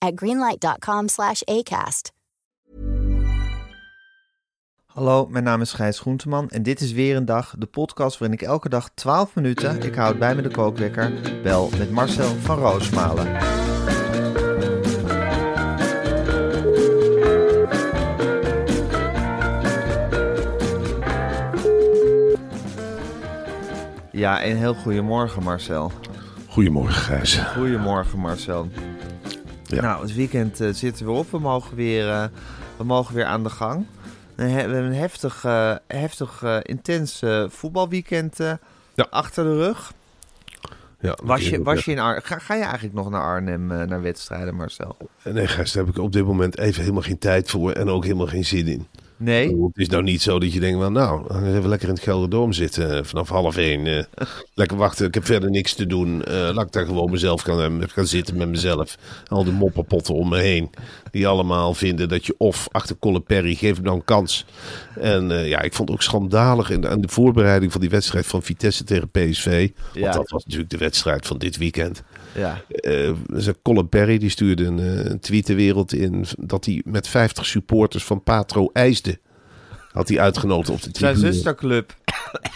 at greenlight.com/acast. Hallo, mijn naam is Gijs Groenteman en dit is weer een dag, de podcast waarin ik elke dag 12 minuten, ik houd bij me de kookwekker, bel met Marcel van Roosmalen. Ja, een heel goedemorgen Marcel. Goedemorgen, Gijs. Goedemorgen Marcel. Ja. Nou, het weekend eh, zitten we op. We mogen weer, eh, we mogen weer aan de gang. We hebben een heftig, eh, heftig intens voetbalweekend Ja. achter de rug. Ja, Was je, was je in Ar ga, ga je eigenlijk nog naar Arnhem naar wedstrijden, Marcel? Nee, Gijs, daar heb ik op dit moment even helemaal geen tijd voor en ook helemaal geen zin in. Nee? bedoel, Het is nou niet zo dat je denkt, van, nou, dan gaan we even lekker in het Gelderdoom zitten eh, vanaf half één. eh, lekker wachten, ik heb verder niks te doen. eh, laat ik daar gewoon mezelf gaan, gaan zitten met mezelf. Al die mopperpotten om me heen. Die allemaal vinden dat je of achter Colin Perry, geef hem nou een kans. En ja, ik vond het ook schandalig in de, aan de voorbereiding van die wedstrijd van Vitesse tegen PSV. Want Ja. dat was natuurlijk de wedstrijd van dit weekend. Ja. Eh, dus Colin Perry die stuurde een, eh, een tweet de wereld in dat hij met 50 supporters van Patro IJsde had hij uitgenodigd op de Zijn tribune. zusterclub.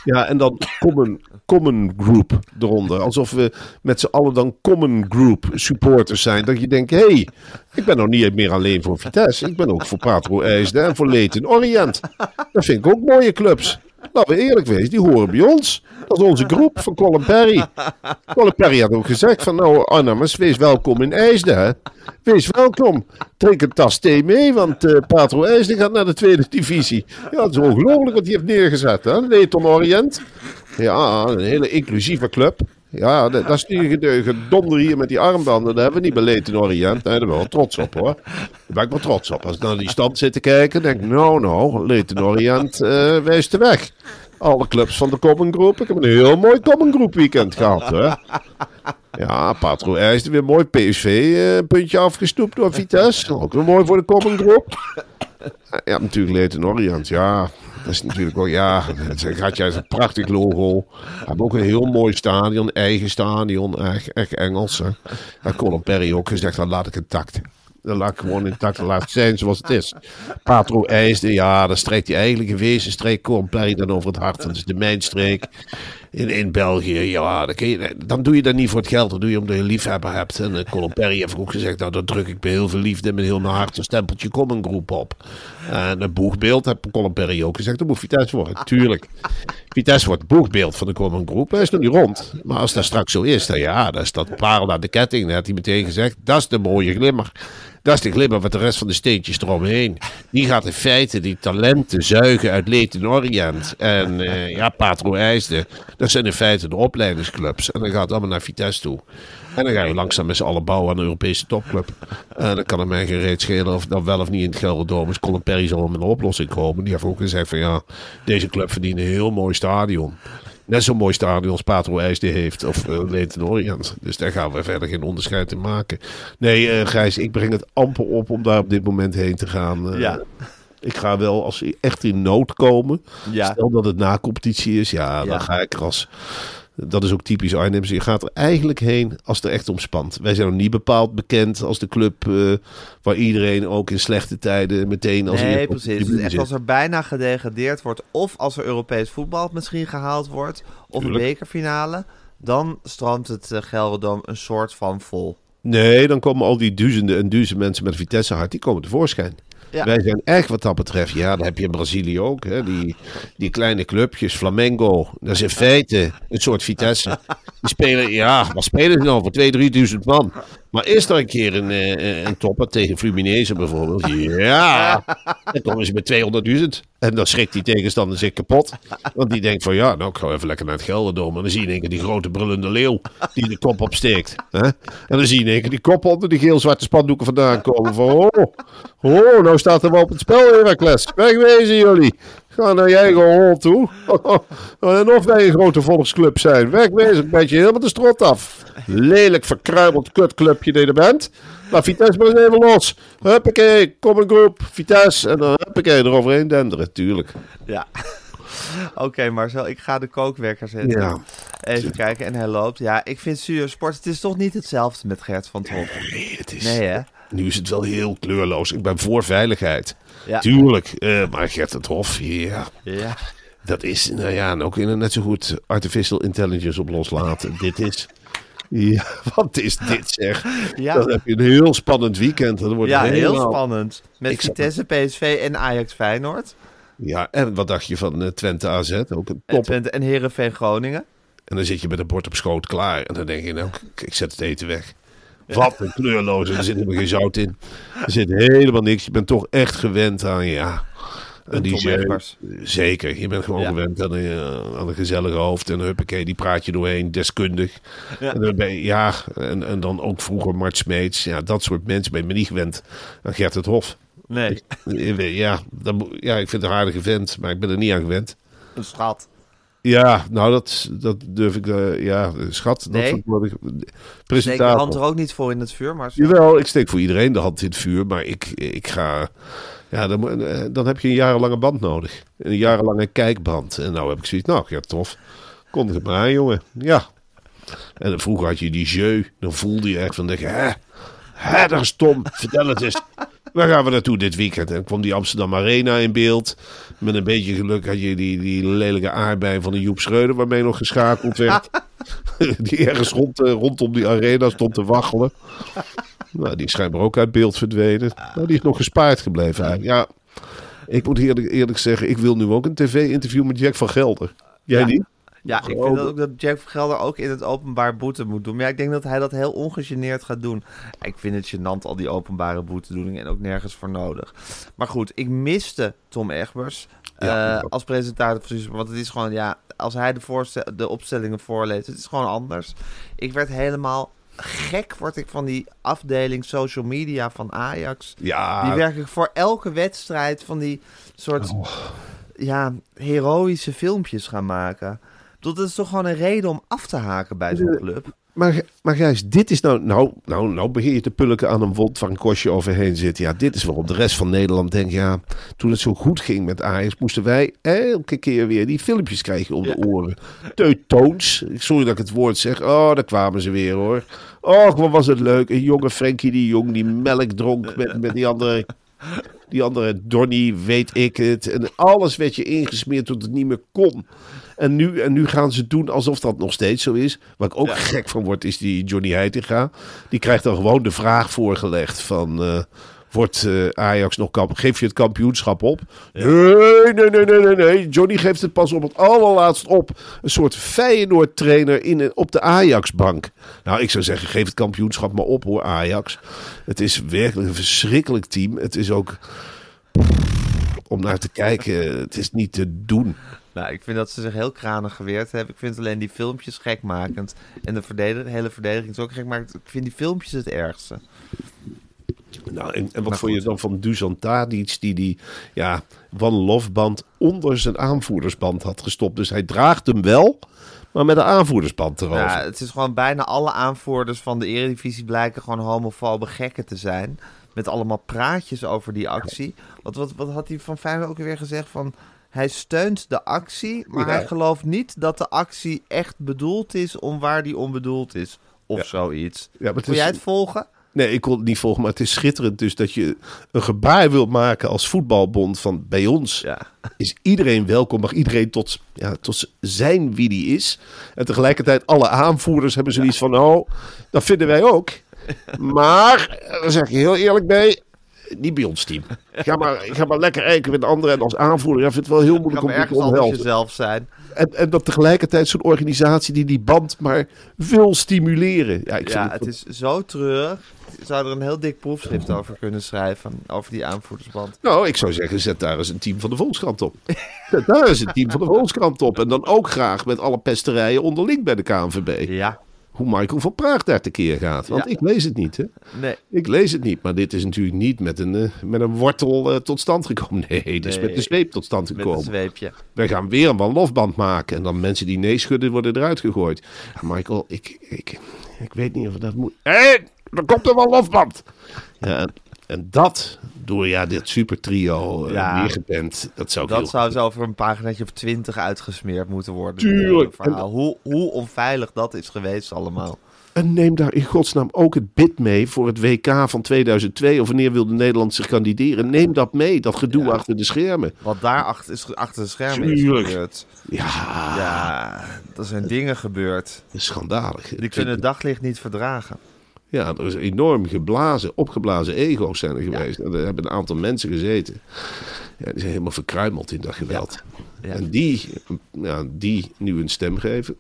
Ja, en dan common, common group eronder. Alsof we met z'n allen dan common group supporters zijn. Dat je denkt, hé, hey, ik ben nog niet meer alleen voor Vitesse. Ik ben ook voor Patro IJsde en voor Leyton Orient. Dat vind ik ook mooie clubs. Laten we eerlijk wezen, die horen bij ons. Dat is onze groep van Colin Perry. Colin Perry had ook gezegd van, nou Arnhemmers, wees welkom in IJsde. Hè? Wees welkom. Trek een tas thee mee, want eh Patro IJsde gaat naar de tweede divisie. Ja, dat is ongelooflijk wat hij heeft neergezet. Hè? Leyton Orient. Ja, een hele inclusieve club. Ja, dat, dat die gede- gedonder hier met die armbanden. Dat hebben we niet bij Leyton Orient. Nee, daar ben ik wel trots op hoor. Daar ben ik wel trots op. Als ik naar die stand zit te kijken, denk ik, nou nou, Leyton Orient eh wijst de weg. Alle clubs van de Common Group. Ik heb een heel mooi Common Group weekend gehad. Hè? Ja, Patro IJsde weer mooi PSV eh, puntje afgestoept door Vitesse. Ook weer mooi voor de Common Group. Ja, natuurlijk Leyton Orient. Ja, dat is natuurlijk ook, ja, het gaat juist een prachtig logo. We hebben ook een heel mooi stadion, eigen stadion, echt, echt Engels. Hè. Daar Colin Perry ook gezegd, dan laat ik intact. Dan laat ik gewoon intact, laat zijn zoals het is. Patro IJsde, ja, dan strijkt hij eigenlijk wezenstreek Colin Perry dan over het hart. Dat is de mijnstreek. In, in België, ja, dan, doe je dat niet voor het geld, dan doe je omdat je een liefhebber hebt. En uh, Perry heeft ook gezegd, nou, dan druk ik bij heel veel liefde met heel mijn hart een stempeltje Common Group op. En een boegbeeld, heb Colin Perry ook gezegd, dat moet Vitesse worden. Tuurlijk. Vitesse wordt boegbeeld van de Common Group, hij is nog niet rond. Maar als dat straks zo is, dan ja, dan is dat parel aan de ketting. Dan had hij meteen gezegd, dat is de mooie glimmer. Dat is de glimmer met de rest van de steentjes eromheen. Die gaat in feite die talenten zuigen uit Leyton Orient. En uh, ja, Patro IJsde. Dat zijn in feite de opleidingsclubs. En dan gaat het allemaal naar Vitesse toe. En dan ga je langzaam met z'n allen bouwen aan een Europese topclub. En dan kan het mij geen reet schelen of dat wel of niet in het Gelderdoom is. Colin Perry zal met een oplossing komen. Die heeft ook gezegd van ja, deze club verdient een heel mooi stadion. Net zo'n mooi stadion als Patro IJsde heeft. Of uh, Leyton Orient. Dus daar gaan we verder geen onderscheid in maken. Nee, uh, Gijs, ik breng het amper op om daar op dit moment heen te gaan. Uh, Ja. Ik ga wel als ze echt in nood komen. Ja. Stel dat het na competitie is. Ja, dan Ja. ga ik er als... Dat is ook typisch Arnhem. Je gaat er eigenlijk heen als het er echt om spant. Wij zijn nog niet bepaald bekend als de club eh, waar iedereen ook in slechte tijden meteen als Nee, precies. Dus echt als er bijna gedegradeerd wordt, of als er Europees voetbal misschien gehaald wordt, of Tuurlijk. een bekerfinale, dan stroomt het Gelderdoom een soort van vol. Nee, dan komen al die duizenden en duizenden mensen met Vitesse hart, die komen tevoorschijn. Wij zijn echt wat dat betreft, ja, dat heb je in Brazilië ook. Hè, die, die kleine clubjes, Flamengo, dat is in feite een soort Vitesse. Die spelen, ja, wat spelen ze nou voor 2.000, 3.000 man? Maar is er een keer een, eh, een topper tegen Fluminense bijvoorbeeld? Ja, dan komen ze met 200.000. En dan schrikt die tegenstander zich kapot. Want die denkt van ja, nou ik ga even lekker naar het Gelderdome. En dan zie je in één keer die grote brullende leeuw die de kop opsteekt. Hè? En dan zie je in één keer die kop onder die geel-zwarte spandoeken vandaan komen. Van oh, oh, nou staat er wel op het spel Heracles. Wegwezen jullie. Ga naar je eigen hol toe. en of wij een grote volksclub zijn. Wegwezen, een beetje helemaal de strot af. Lelijk verkruimeld kutclubje die je er bent. Laat Vitesse maar eens even los. Huppakee, kom een groep, Vitesse. En dan huppakee, eroverheen denderen, tuurlijk. Ja. Oké, Marcel, ik ga de kookwekker zetten. Ja. Even kijken, en hij loopt. Ja, ik vind Sport. het is toch niet hetzelfde met Gert van Top? Nee, het is... Nee, hè? Nu is het wel heel kleurloos. Ik ben voor veiligheid. Ja. Tuurlijk. eh, maar Gert het Hof, ja. Ja. Dat is, nou ja, en ook in net zo goed artificial intelligence op loslaten. dit is... Ja, wat is dit zeg? Ja. Dan heb je een heel spannend weekend. Dan wordt Ja, heel spannend. Met Ik Vitesse, PSV en Ajax Feyenoord. Ja, en wat dacht je van eh, Twente AZ? Ook een En top. Twente en Heerenveen Groningen. En dan zit je met een bord op schoot klaar. En dan denk je, nou, ik zet het eten weg. Wat een kleurloze, er zit helemaal geen zout in. Er zit helemaal niks. Je bent toch echt gewend aan, ja... Aan die. Zeker, je bent gewoon Ja. gewend aan een, eh, aan een gezellige hoofd. En huppakee, die praat je doorheen, deskundig. Ja. En, dan ben je, ja, en, en dan ook vroeger Mart Smeets. Ja, dat soort mensen ben je me niet gewend aan Gert het Hof. Nee, Ja, dan, moet- ja, ik vind het een aardige vent, maar ik ben er niet aan gewend. een schat. Ja, nou, dat, dat durf ik. eh, ja, schat. Nee? Dat soort woorden. Steek Presentator. hand er ook niet voor in het vuur, maar Jawel, ik steek voor iedereen de hand in het vuur. Maar ik, ik ga. Ja, dan, eh, dan heb je een jarenlange band nodig. Een jarenlange kijkband. En nou heb ik zoiets. Nou, ja, tof. Kom het maar aan, jongen. Ja. En dan vroeger had je die jeu. Dan voelde je echt van. Denk, hè? Hè, daar is Tom. Vertel het eens. Waar gaan we naartoe dit weekend? En dan kwam die Amsterdam Arena in beeld. Met een beetje geluk had je die, die lelijke aardbei van de Joep Schreuder... waarmee nog geschakeld werd. die ergens rond, eh, rondom die arena stond te waggelen. Nou, die is schijnbaar ook uit beeld verdwenen. Maar die is nog gespaard gebleven eigenlijk. Ja, ik moet eerlijk, eerlijk zeggen... ik wil nu ook een tv-interview met Jack van Gelder. Jij Ja. niet? Ja, ik vind ook dat Jack van Gelder ook in het openbaar boete moet doen. Maar ja, ik denk dat hij dat heel ongegeneerd gaat doen. Ik vind het gênant, al die openbare boetedoeningen en ook nergens voor nodig. Maar goed, ik miste Tom Egbers Ja, eh, als presentator Want het is gewoon, ja, als hij de, voorstel, de opstellingen voorleest, het is gewoon anders. Ik werd helemaal gek, word ik van die afdeling social media van Ajax. Ja, Die werkelijk voor elke wedstrijd van die soort Oh. ja, heroïsche filmpjes gaan maken. Dat is toch gewoon een reden om af te haken bij zo'n club. Maar, maar Gijs, dit is nou, nou, nou, nou begin je te pulken aan een wond waar een kostje overheen zit. Ja, dit is waarom de rest van Nederland denkt, ja, toen het zo goed ging met Ajax, moesten wij elke keer weer die filmpjes krijgen om de oren. Teutoons, sorry dat ik het woord zeg, oh, daar kwamen ze weer hoor. Oh, wat was het leuk, een jonge Frenkie die Jong die melk dronk met, met die andere... Die andere Donny, weet ik het. En alles werd je ingesmeerd tot het niet meer kon. En nu, en nu gaan ze doen alsof dat nog steeds zo is. Waar ik ook gek van word, is die Johnny Heitinga. Die krijgt dan gewoon de vraag voorgelegd van... eh, wordt eh, Ajax nog kamp? Geef je het kampioenschap op? Nee, nee, nee, nee, nee, nee. Johnny geeft het pas op het allerlaatst op. Een soort Feyenoord-trainer in, op de Ajax-bank. Nou, ik zou zeggen, geef het kampioenschap maar op hoor, Ajax. Het is werkelijk een verschrikkelijk team. Het is ook... Om naar te kijken, het is niet te doen. Nou, ik vind dat ze zich heel kranig geweerd hebben. Ik vind alleen die filmpjes gekmakend. En de, verdedig- hele verdediging is ook gekmakend. Ik vind die filmpjes het ergste. Nou, en, en wat vond je dan van Dusan Tadic, die die ja, One Love band onder zijn aanvoerdersband had gestopt. Dus hij draagt hem wel, maar met een aanvoerdersband erover. Ja, het is gewoon bijna alle aanvoerders van de Eredivisie blijken gewoon homofobe gekken te zijn. Met allemaal praatjes over die actie. Wat, wat, wat had hij van Feyenoord ook weer gezegd? Van, hij steunt de actie, maar Ja. hij gelooft niet dat de actie echt bedoeld is om waar die om bedoeld is. Of Ja. zoiets. Ja, maar het Wil is- jij het volgen? Nee, ik kon het niet volgen, maar het is schitterend dus dat je een gebaar wilt maken als voetbalbond van bij ons Ja. is iedereen welkom, mag iedereen tot, ja, tot zijn wie die is. En tegelijkertijd alle aanvoerders hebben zoiets van, oh, dat vinden wij ook. Maar, daar zeg ik heel eerlijk bij, niet bij ons team. Ga maar, ga maar lekker eiken met anderen. En als aanvoerder, ik vind het wel heel moeilijk Kan om dit te omhelzen. jezelf zijn. En, en dat tegelijkertijd zo'n organisatie die die band maar wil stimuleren. Ja, ik Ja, het, het is zo treurig. Je zou er een heel dik proefschrift over kunnen schrijven. Over die aanvoerdersband. Nou, ik zou zeggen, zet daar eens een team van de Volkskrant op. Zet daar eens een team van de Volkskrant op. En dan ook graag met alle pesterijen onderling bij de KNVB. Ja, Hoe Michael van Praag daar tekeer gaat. Want Ja. ik lees het niet, hè. nee. Ik lees het niet, maar dit is natuurlijk niet met een, eh, met een wortel eh, tot stand gekomen. Nee, dit is Nee. met de zweep tot stand Met gekomen. een zweepje. Wij gaan weer een lofband maken. En dan mensen die nee schudden worden eruit gegooid. Michael, ik, ik, ik weet niet of dat moet. Hé, er komt er wel lofband. Ja, en, dat door ja, dit super trio Ja. neergepend. Dat zou ik Dat heel zou zo over een paginaatje of twintig uitgesmeerd moeten worden. Tuurlijk. Hoe, hoe onveilig dat is geweest allemaal. En neem daar in godsnaam ook het bid mee voor het WK van 2002. Of wanneer wilde Nederland zich kandideren? Neem dat mee, dat gedoe Ja. achter de schermen. Wat daar achter, is, achter de schermen is gebeurd. Ja, Ja, er zijn dingen gebeurd. schandalig. Die kunnen het daglicht niet verdragen. Ja, er is enorm geblazen, opgeblazen ego's zijn er geweest. En er hebben een aantal mensen gezeten. Ja, die zijn helemaal verkruimeld in dat geweld. Ja. En die, ja, die nu een stem geven.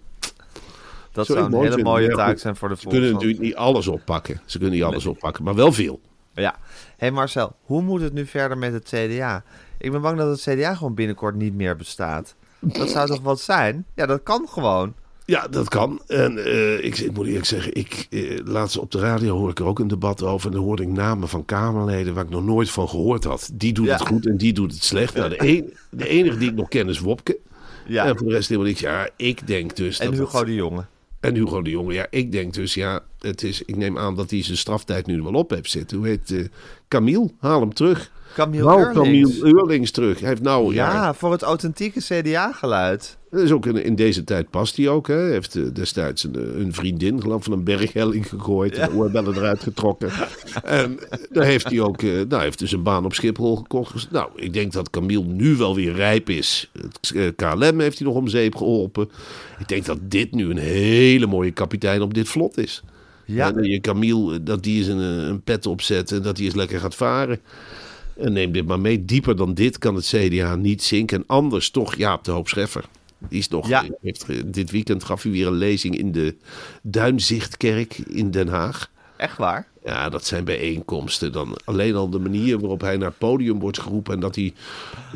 Dat Zou een hele vinden. mooie taak zijn voor de Ze kunnen natuurlijk niet alles oppakken. Ze kunnen niet alles oppakken, maar wel veel. Ja. hey Marcel, hoe moet het nu verder met het CDA? Ik ben bang dat het CDA gewoon binnenkort niet meer bestaat. Dat zou toch wat zijn? Ja, dat kan gewoon. Ja, dat kan. En eh, ik, ik moet eerlijk zeggen, ik, eh, laatst op de radio hoor ik er ook een debat over. En dan hoorde ik namen van Kamerleden waar ik nog nooit van gehoord had. Die doet Ja. het goed en die doet het slecht. Nou, de, een, de enige die ik nog ken is Wopke. Ja. En voor de rest helemaal niks. Ja, ik denk dus en dat Hugo de Jonge. En Hugo de Jonge, ja, ik denk dus, ja, het is, ik neem aan dat hij zijn straftijd nu wel op heeft zitten. Hoe heet uh, Camille? Haal hem terug. Camille Haal Eurlings. Camille Eurlings terug. Hij heeft nou, ja, Ja, voor het authentieke CDA-geluid. Dat is ook in, in deze tijd past hij ook. Hè. Hij heeft eh, destijds een, een vriendin, geloof van een berghelling gegooid. De oorbellen eruit getrokken. en daar heeft hij ook, eh, nou, heeft dus een baan op Schiphol gekocht. Nou, ik denk dat Camille nu wel weer rijp is. Het eh, KLM heeft hij nog om zeep geholpen. Ik denk dat dit nu een hele mooie kapitein op dit vlot is. Ja. En je Camille, dat die eens een, een pet opzet en dat hij eens lekker gaat varen. En neem dit maar mee. Dieper dan dit kan het CDA niet zinken. En anders toch Jaap de Hoop Scheffer. Die is nog, Ja. heeft, dit weekend gaf hij weer een lezing in de Duinzichtkerk in Den Haag. Echt waar? Ja, dat zijn bijeenkomsten. Dan alleen al de manier waarop hij naar het podium wordt geroepen. En dat hij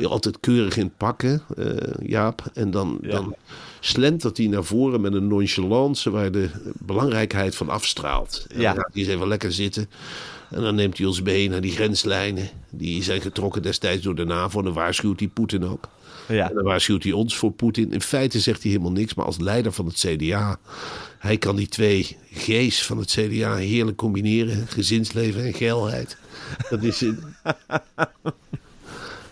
altijd keurig in het pakken, eh, Jaap. En dan, Ja. dan slentert hij naar voren met een nonchalance waar de belangrijkheid van afstraalt. En Ja. dan gaat hij eens even lekker zitten. En dan neemt hij ons mee naar die grenslijnen. Die zijn getrokken destijds door de NAVO. En dan waarschuwt hij Poetin ook. Ja. En dan waarschuwt hij ons voor Poetin. In feite zegt hij helemaal niks, maar als leider van het CDA. Hij kan die twee G's van het CDA heerlijk combineren: gezinsleven en geilheid. Dat is. een-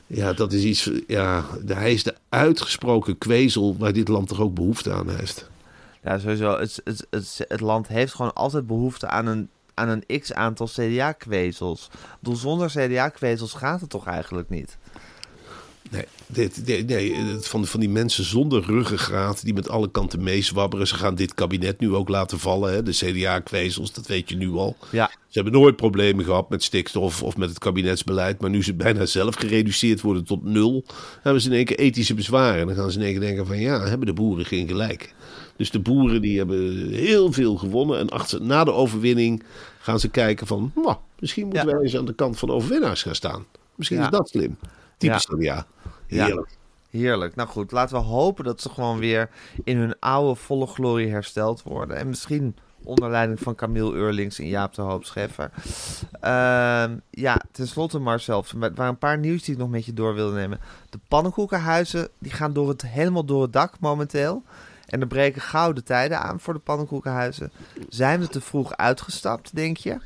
Ja, dat is iets. Ja, hij is de uitgesproken kwezel waar dit land toch ook behoefte aan heeft. Ja, sowieso. Het, het, het, het land heeft gewoon altijd behoefte aan een, aan een x-aantal CDA-kwezels. Ik bedoel, Zonder CDA-kwezels gaat het toch eigenlijk niet? Nee, dit, nee van, van die mensen zonder ruggengraat die met alle kanten meezwabberen. Ze gaan dit kabinet nu ook laten vallen. Hè? De CDA-kwezels, dat weet je nu al. Ja. Ze hebben nooit problemen gehad met stikstof of met het kabinetsbeleid. Maar nu ze bijna zelf gereduceerd worden tot nul, hebben ze in één keer ethische bezwaren. En dan gaan ze in één keer denken van ja, hebben de boeren geen gelijk. Dus de boeren die hebben heel veel gewonnen. En achter, na de overwinning gaan ze kijken van... Misschien moeten Ja. wij eens aan de kant van de overwinnaars gaan staan. Misschien Ja. is dat slim. Typisch CDA. Heerlijk. Heerlijk. Nou goed, laten we hopen dat ze gewoon weer in hun oude volle glorie hersteld worden. En misschien onder leiding van Camille Eurlings en Jaap de Hoop Scheffer. Ehm, ja, tenslotte Marcel, er waren een paar nieuws die ik nog met je door wilde nemen. De pannenkoekenhuizen die gaan door het, helemaal door het dak momenteel. En er breken gouden tijden aan voor de pannenkoekenhuizen. Zijn we te vroeg uitgestapt, denk je?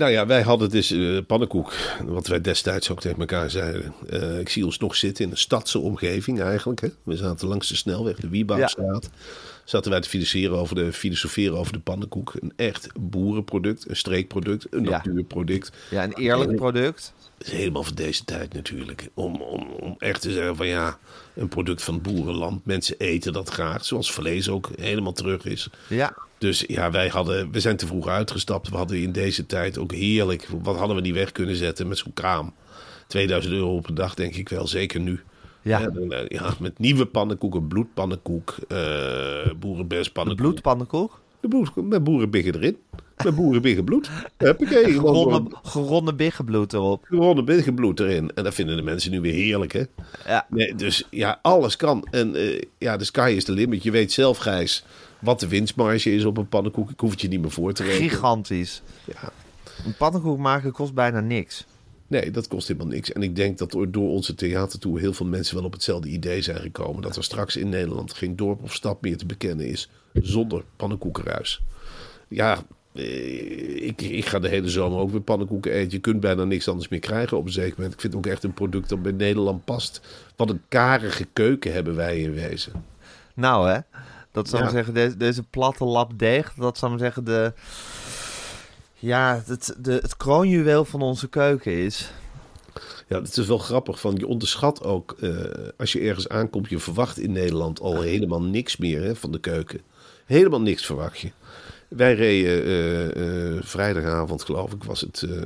Nou ja, wij hadden dus eh pannenkoek. Wat wij destijds ook tegen elkaar zeiden. Eh, ik zie ons nog zitten in een stadse omgeving eigenlijk. Hè. We zaten langs de snelweg, de Wiebouwstraat. Zaten wij te filosoferen over de, filosoferen over de pannenkoek. Een echt boerenproduct, een streekproduct, een Ja. natuurproduct. Ja, een eerlijk product. Dat is helemaal van deze tijd natuurlijk. Om, om, om echt te zeggen van ja, een product van boerenland. Mensen eten dat graag, zoals vlees ook helemaal terug is. Ja, Dus ja, wij hadden, we zijn te vroeg uitgestapt. We hadden in deze tijd ook heerlijk. Wat hadden we niet weg kunnen zetten met zo'n kraam? 2000 euro op een dag, denk ik wel, zeker nu. Ja. Eh, ja, met nieuwe pannenkoek, een bloedpannenkoek, eh de boerenberspannenkoek. bloedpannenkoek. De bloed, met boerenbiggen erin. Met boerenbiggen bloed. Huppakee. Geronde, geronde biggenbloed erop. Gewone biggenbloed erin. En dat vinden de mensen nu weer heerlijk, hè? Ja. Nee, dus ja, alles kan. En eh, ja, de sky is the limit. Je weet zelf, Gijs, wat de winstmarge is op een pannenkoek. Ik hoef het je niet meer voor te rekenen. Gigantisch. Ja. Een pannenkoek maken kost bijna niks. Nee, dat kost helemaal niks. En ik denk dat door onze theatertour heel veel mensen wel op hetzelfde idee zijn gekomen. Dat er straks in Nederland geen dorp of stad meer te bekennen is zonder pannenkoekenruis. Ja, eh, ik, ik ga de hele zomer ook weer pannenkoeken eten. Je kunt bijna niks anders meer krijgen op een zeker moment. Ik vind het ook echt een product dat bij Nederland past. Wat een karige keuken hebben wij in wezen. Nou hè, dat zou Ja. maar zeggen, deze, deze platte lap deeg, dat zou zeggen de... Ja, het, de, het kroonjuweel van onze keuken is. Ja, het is wel grappig. Van, je onderschat ook, eh, als je ergens aankomt, je verwacht in Nederland al helemaal niks meer hè, van de keuken. Helemaal niks verwacht je. Wij reden eh, eh, vrijdagavond, geloof ik, was het. eh,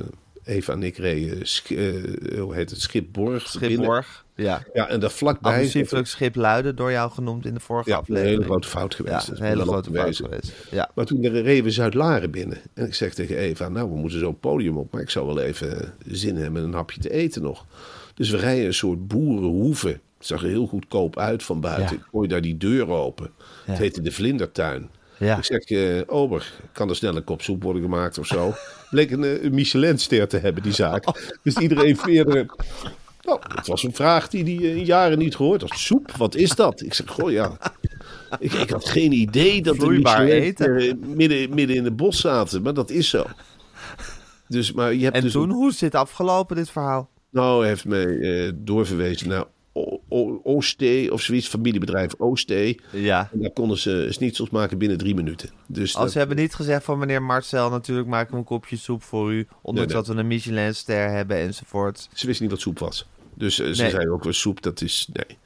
Eva en ik reden, eh, hoe heet het, Schipborg. binnen. Schipborg. Ja. Ja, en daar vlakbij. Abusieflijk Schip Luiden, door jou genoemd in de vorige Ja, een aflevering. hele grote fout Ja, geweest. een Dat is hele grote fout geweest. Ja. Maar toen reden we Zuid-Laren binnen. En ik zeg tegen Eva, nou, we moeten zo'n podium op. Maar ik zou wel even zin hebben een hapje te eten nog. Dus we rijden een soort boerenhoeve. Het zag er heel goedkoop uit van buiten. Ja. Ik gooi daar die deur open. Ja. Het heette de Vlindertuin. Ja. Ik zeg, eh Ober, kan er snel een kop soep worden gemaakt of zo? Bleek een, eh, een Michelinster te hebben, die zaak. Dus iedereen veerde... Nou, het was een vraag die hij in jaren niet gehoord had. Soep, wat is dat? Ik zeg, goh ja... Ik, ik had geen idee dat de Vloeibaar eten. eh, midden, midden in het bos zaten, maar dat is zo. Dus, maar je hebt En dus toen, hoe is dit afgelopen, dit verhaal? nou, hij heeft mij eh, doorverwezen naar O- O- Oostee of zoiets, familiebedrijf Oostee. Ja. En daar konden ze schnitzels maken binnen drie minuten. Dus Als dat- ze hebben niet gezegd van meneer Marcel, natuurlijk maken we een kopje soep voor u. Ondanks Nee, nee. dat we een Michelinster hebben enzovoort. ze wisten niet wat soep was. Dus eh, ze Nee. zeiden ook wel soep, dat is, nee.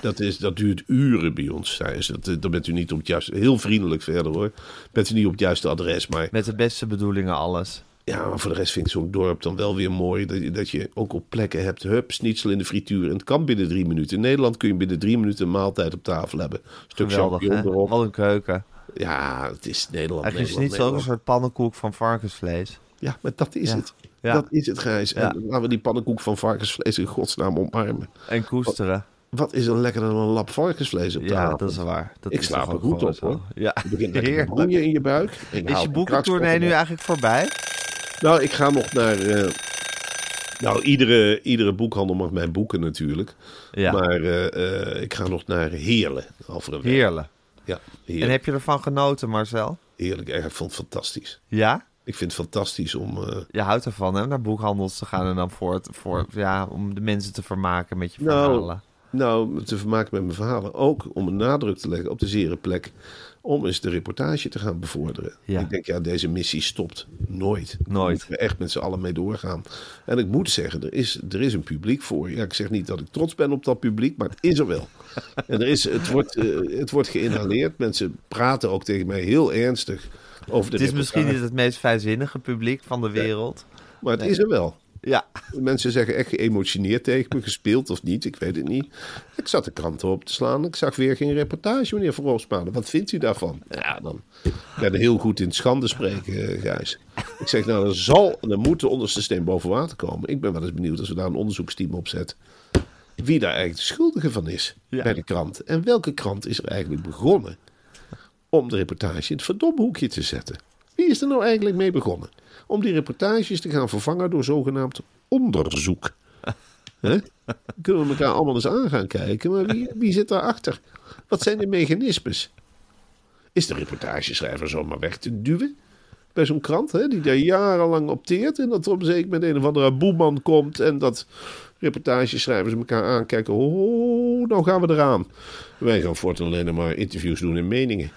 Dat, is, dat duurt uren bij ons, zeiden ze. Dat, eh, dan bent u niet op het juiste, heel vriendelijk verder hoor. Bent u niet op het juiste adres, maar Met de beste bedoelingen alles. Ja, maar voor de rest vind ik zo'n dorp dan wel weer mooi. Dat je, dat je ook op plekken hebt, hup, schnitzel in de frituur. En het kan binnen drie minuten. In Nederland kun je binnen drie minuten een maaltijd op tafel hebben. Stuk Geweldig, hè? champignon erop. Wat een keuken. Ja, het is Nederland. Eigenlijk is niet zo een Nederland. soort pannenkoek van varkensvlees. Ja, maar dat is Ja. het. Ja. Dat is het, Gijs. Ja. En laten we die pannenkoek van varkensvlees in godsnaam omarmen. En koesteren. Wat is er lekkerder dan een lap varkensvlees op Ja, tafel? dat is waar. Dat Ik is slaap er goed op, hoor. Ja, Je begint lekker broeien in je buik. Ik Is je boekentournee nu eigenlijk voorbij? Nou, ik ga nog naar... eh, nou, iedere, iedere boekhandel mag mij boeken natuurlijk. Ja, Maar eh, eh, ik ga nog naar Heerlen over een week. heerlijk. Ja, En heb je ervan genoten, Marcel? heerlijk. Ja, Ik vond het fantastisch. Ja? Ik vind het fantastisch om... eh, Je houdt ervan, hè? Naar boekhandels te gaan en dan voor, het, voor ja, om de mensen te vermaken met je Nou, verhalen. nou, me te vermaken met mijn verhalen. Ook om een nadruk te leggen op de zere plek. Om eens de reportage te gaan bevorderen. Ja. Ik denk, ja, deze missie stopt nooit. Nooit. we echt met z'n allen mee doorgaan. En ik moet zeggen, er is, er is een publiek voor. Ja, ik zeg niet dat ik trots ben op dat publiek, maar het is er wel. en er is, het, wordt, eh, het wordt geïnhaleerd. Mensen praten ook tegen mij heel ernstig over de Het is misschien niet het meest vrijzinnige publiek van de wereld. Maar het is er wel. Ja, Mensen zeggen echt geëmotioneerd tegen me, gespeeld of niet, ik weet het niet. Ik zat de krant op te slaan, ik zag weer geen reportage, meneer Van Roosmalen. Wat vindt u daarvan? Ja, dan ben ik heel goed in het schande spreken, eh, Gijs. Ik zeg, nou, er zal en er moet de onderste steen boven water komen. Ik ben wel eens benieuwd als we daar een onderzoeksteam op zetten. Wie daar eigenlijk de schuldige van is Ja. bij de krant. En welke krant is er eigenlijk begonnen om de reportage in het verdomhoekje te zetten? Wie is er nou eigenlijk mee begonnen? Om die reportages te gaan vervangen door zogenaamd onderzoek. Hè? Kunnen we elkaar allemaal eens aan gaan kijken, maar wie, wie zit daarachter? Wat zijn de mechanismes? Is de reportageschrijver zomaar weg te duwen? bij zo'n krant, hè, die daar jarenlang opteert. En dat op een zeker met een of andere boeman komt en dat reportageschrijvers elkaar aankijken. Oh, nou gaan we eraan. Wij gaan voortaan alleen maar interviews doen en meningen.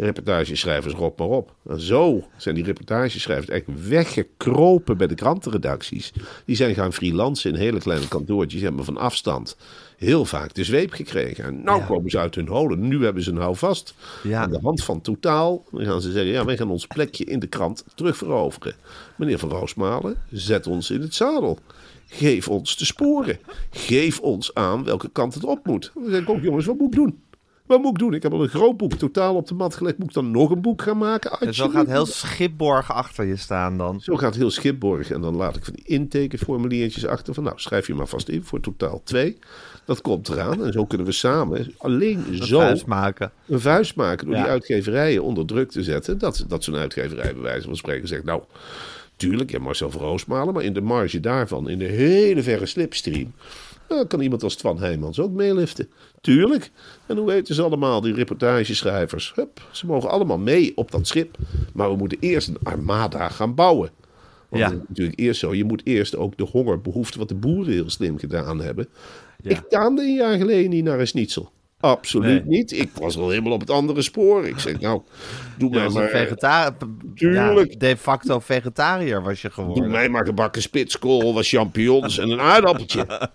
Reportageschrijvers, rop maar op. En zo zijn die reportageschrijvers eigenlijk weggekropen bij de krantenredacties. Die zijn gaan freelancen in hele kleine kantoortjes, hebben van afstand heel vaak de zweep gekregen. En nou Ja. komen ze uit hun holen. Nu hebben ze een houvast. Ja. Aan de hand van totaal. Dan gaan ze zeggen, ja, wij gaan ons plekje in de krant terugveroveren. Meneer Van Roosmalen, zet ons in het zadel. Geef ons de sporen. Geef ons aan welke kant het op moet. Dan zeg ik ook, jongens, wat moet ik doen? Wat moet ik doen? Ik heb al een groot boek totaal op de mat gelegd. Moet ik dan nog een boek gaan maken? En zo gaat heel Schipborg achter je staan dan. Zo gaat heel Schipborg. En dan laat ik van die intekenformuliertjes achter. Van nou, schrijf je maar vast in voor totaal twee. Dat komt eraan. En zo kunnen we samen alleen zo Vuist maken. een vuist maken. Door Ja. die uitgeverijen onder druk te zetten. Dat, dat zo'n uitgeverij bij wijze van spreken zegt. Nou, tuurlijk, je Marcel van Roosmalen. Maar in de marge daarvan, in de hele verre slipstream. nou, kan iemand als Twan Heijmans ook meeliften. Tuurlijk. En hoe weten ze allemaal, die reportageschrijvers? Hup, ze mogen allemaal mee op dat schip. Maar we moeten eerst een armada gaan bouwen. Want Ja. natuurlijk eerst zo. Je moet eerst ook de hongerbehoefte, wat de boeren heel slim gedaan hebben. Ja. Ik taande een jaar geleden niet naar een schnitzel. Absoluut Nee. niet. Ik was al helemaal op het andere spoor. Ik zeg, nou, doe mij was maar, vegetariër. Tuurlijk. Ja, de facto vegetariër was je doe geworden. mij maar gebakken spitskool, wat champignons en een aardappeltje.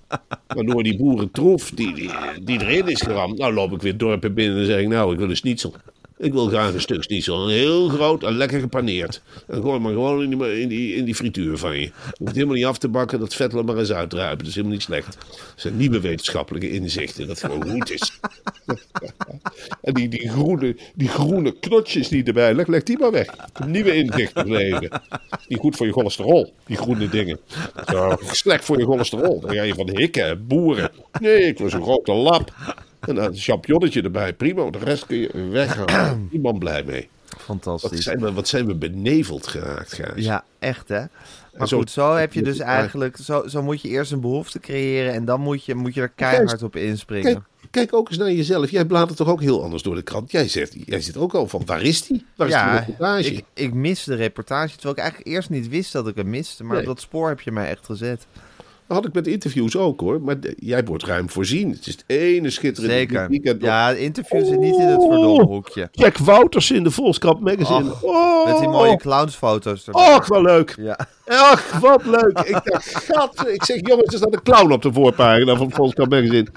Waardoor die boerentroef die, die, die erin is geramd. Nou loop ik weer dorpen binnen en zeg ik, nou, ik wil een schnitzel. Ik wil graag een stuk schnitzel. Heel groot en lekker gepaneerd. En gooi maar gewoon in die, in die, in die frituur van je. Hoeft helemaal niet af te bakken, dat vet er maar eens uitdruipen. Dat is helemaal niet slecht. Dat zijn nieuwe wetenschappelijke inzichten, dat gewoon goed is. En die, die, groene, die groene knotjes die erbij leg, leg die maar weg. Nieuwe inzichten leven. Niet goed voor je cholesterol, die groene dingen. Zo, slecht voor je cholesterol. Dan ga je van hikken, boeren. Nee, ik was een grote lap. En dan een champignonnetje erbij, prima. De rest kun je weghalen. Niemand blij mee. Wat Fantastisch. zijn we, wat zijn we beneveld geraakt, Gijs. Ja, echt hè. Maar zo- goed, zo heb je dus eigenlijk, zo, zo moet je eerst een behoefte creëren en dan moet je, moet je er keihard op inspringen. Kijk, kijk ook eens naar jezelf. Jij bladert toch ook heel anders door de krant. Jij zegt, jij zit ook al van, waar is die? Waar is die reportage? ik, ik mis de reportage, terwijl ik eigenlijk eerst niet wist dat ik hem miste. Maar Nee. op dat spoor heb je mij echt gezet. Dat had ik met interviews ook hoor. Maar jij wordt ruim voorzien. Het is het ene schitterende Zeker. weekend. Ja, het interview zit niet in het verdomme hoekje. Jack Wouters in de Volkskrant magazine. oh, Met die mooie clownsfoto's. Och, wat leuk. Ja. Ach, wat leuk. Ik dacht, gat. Ik zeg, jongens, er staat een clown op de voorpagina van het Volkskrant magazine.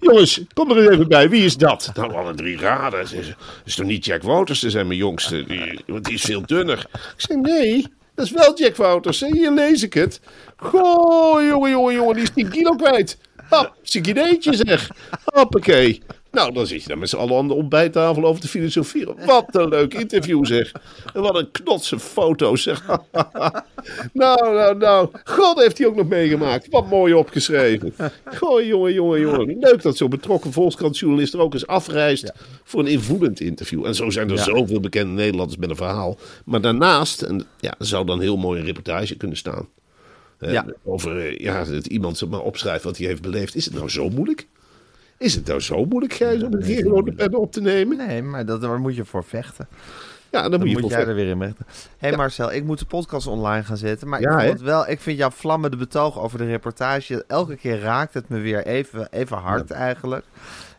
Jongens, kom er eens even bij. Wie is dat? Nou, alle drie raden. Zeggen, Dat is toch niet Jack Wouters? Ze zijn mijn jongste. Die, want die is veel dunner. Ik zeg, nee. Dat is wel Jack Wouters. hè. Hier lees ik het. Goh, jongen, jongen, jongen. Die is 10 kilo kwijt. Hop, zikideetje zeg. Hoppakee. Nou, dan zit je dan met z'n allen aan de ontbijttafel over te filosoferen. Wat een leuk interview zeg. En wat een knotse foto's zeg. nou, nou, nou. God heeft hij ook nog meegemaakt. Wat mooi opgeschreven. Goh, jongen, jongen, jongen. Leuk dat zo'n betrokken Volkskrantjournalist er ook eens afreist voor een invoelend interview. En zo zijn er Ja. zoveel bekende Nederlanders met een verhaal. Maar daarnaast, en ja, zou dan heel mooi een reportage kunnen staan. Ja. Over eh, ja, dat iemand maar opschrijft wat hij heeft beleefd. Is het nou zo moeilijk? Is het nou zo moeilijk, Gijs, om een gewoon de pen op te nemen? Nee, maar dat, daar moet je voor vechten. Ja, dan, Dan moet je moet jij er weer in vechten. Hé hey Marcel, ik moet de podcast online gaan zetten. Maar ik, vond wel, ik vind jouw vlammende betoog over de reportage... elke keer raakt het me weer even, even hard eigenlijk.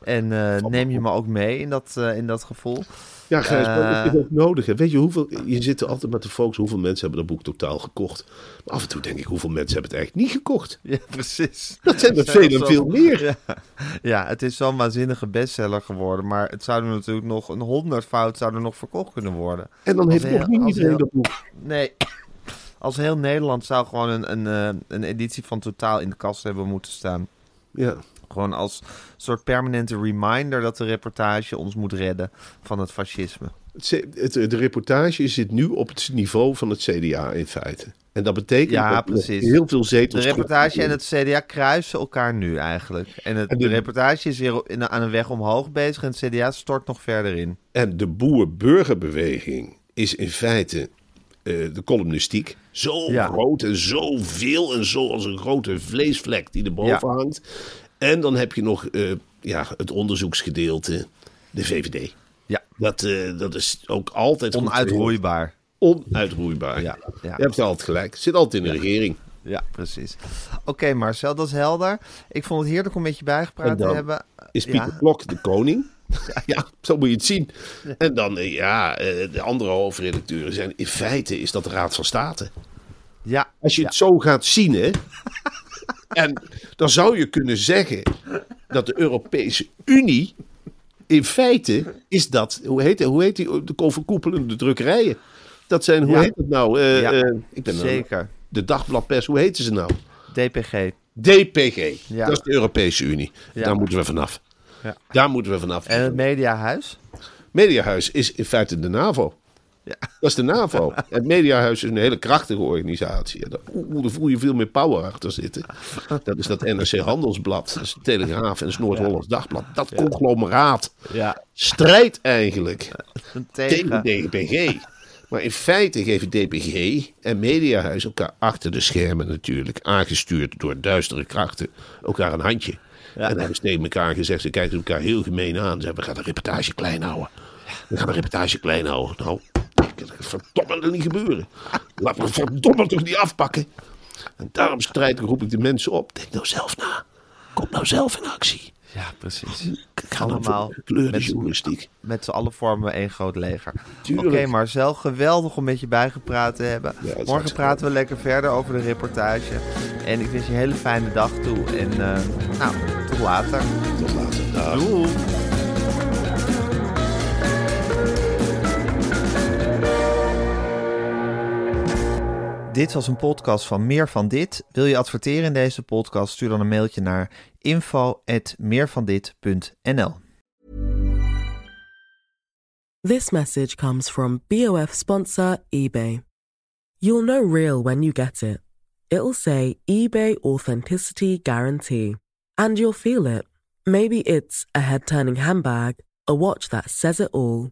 En eh, neem je me ook mee in dat, eh, in dat gevoel. Ja, Gijs, maar Eh. dat is ook nodig. Hè. Weet je hoeveel, je zit er altijd met te focussen hoeveel mensen hebben dat boek totaal gekocht. Maar af en toe denk ik, hoeveel mensen hebben het eigenlijk niet gekocht? Ja, precies. Dat zijn er veel en veel meer. Ja. ja, het is zo'n waanzinnige bestseller geworden. Maar het zou er natuurlijk nog een honderdvoud zou er nog verkocht kunnen worden. En dan Als heeft nog niet iedereen heel- dat boek. Nee. Als heel Nederland zou gewoon een, een, eh, een editie van Totaal in de kast hebben moeten staan. Ja. Gewoon als soort permanente reminder dat de reportage ons moet redden van het fascisme. Het, de reportage zit nu op het niveau van het CDA in feite. En dat betekent Ja, dat heel veel De zetels... reportage en het CDA kruisen elkaar nu eigenlijk. En het, En de, de- reportage is weer in- aan een weg omhoog bezig en het CDA stort nog verder in. En de boer-burgerbeweging is in feite eh, de columnistiek. Zo Ja. groot en zo veel en zo als een grote vleesvlek die erboven Ja. hangt. En dan heb je nog eh, ja, het onderzoeksgedeelte, de VVD. Ja, Dat, eh, dat is ook altijd onuitroeibaar. onuitroeibaar. Ja, ja. Je hebt altijd gelijk. Zit altijd in de regering. Ja, precies. Oké, Marcel, dat is helder. Ik vond het heerlijk om met je bijgepraat te hebben. Is Pieter Ja. Klok de koning? Ja, zo moet je het zien. En dan, eh, ja, de andere hoofdredacteuren zijn... In feite is dat de Raad van State. Ja, Als je ja. het zo gaat zien, hè. En dan zou je kunnen zeggen dat de Europese Unie... In feite is dat... Hoe heet, hoe heet die? De overkoepelende drukkerijen. Dat zijn, hoe Ja. heet het nou? Eh, Ja, eh, ik ben zeker. De dagbladpers, hoe heten ze nou? DPG. DPG. Ja. Dat is de Europese Unie. Ja. Daar moeten we vanaf. Ja. Daar moeten we vanaf. En het Mediahuis? Mediahuis is in feite de NAVO. Ja. Dat is de NAVO. Het Mediahuis is een hele krachtige organisatie. Daar, daar voel je veel meer power achter zitten. Dat is dat NRC Handelsblad, dat is de Telegraaf en het Noord-Hollands Dagblad. Dat conglomeraat Ja. strijdt eigenlijk tegen Tegen. DPG. Maar in feite geven DPG en Mediahuis elkaar achter de schermen natuurlijk, aangestuurd door duistere krachten, elkaar een handje. En dan hebben ze tegen elkaar gezegd, ze kijken elkaar heel gemeen aan. Ze zeggen, we gaan de reportage klein houden. We gaan de reportage klein houden. Nou, dat kan verdomme er niet gebeuren. Laat me verdomme toch niet afpakken. En daarom strijd roep ik de mensen op. Denk nou zelf na. Kom nou zelf in actie. Ja, precies. Ga nou Allemaal gekleurde met- z'n allen vormen we één groot leger. Oké, Tuurlijk. Marcel, geweldig om met je bijgepraat te hebben. Morgen praten we lekker verder over de reportage. En ik wens je een hele fijne dag toe. En eh, nou, tot later. Tot later. Dag. Doei. Dit was een podcast van Meer van Dit. Wil je adverteren in deze podcast? Stuur dan een mailtje naar info@meervandit.nl. This message comes from BOF sponsor eBay. You'll know real when you get it. It'll say eBay Authenticity Guarantee. And you'll feel it. Maybe it's a head turning handbag, a watch that says it all,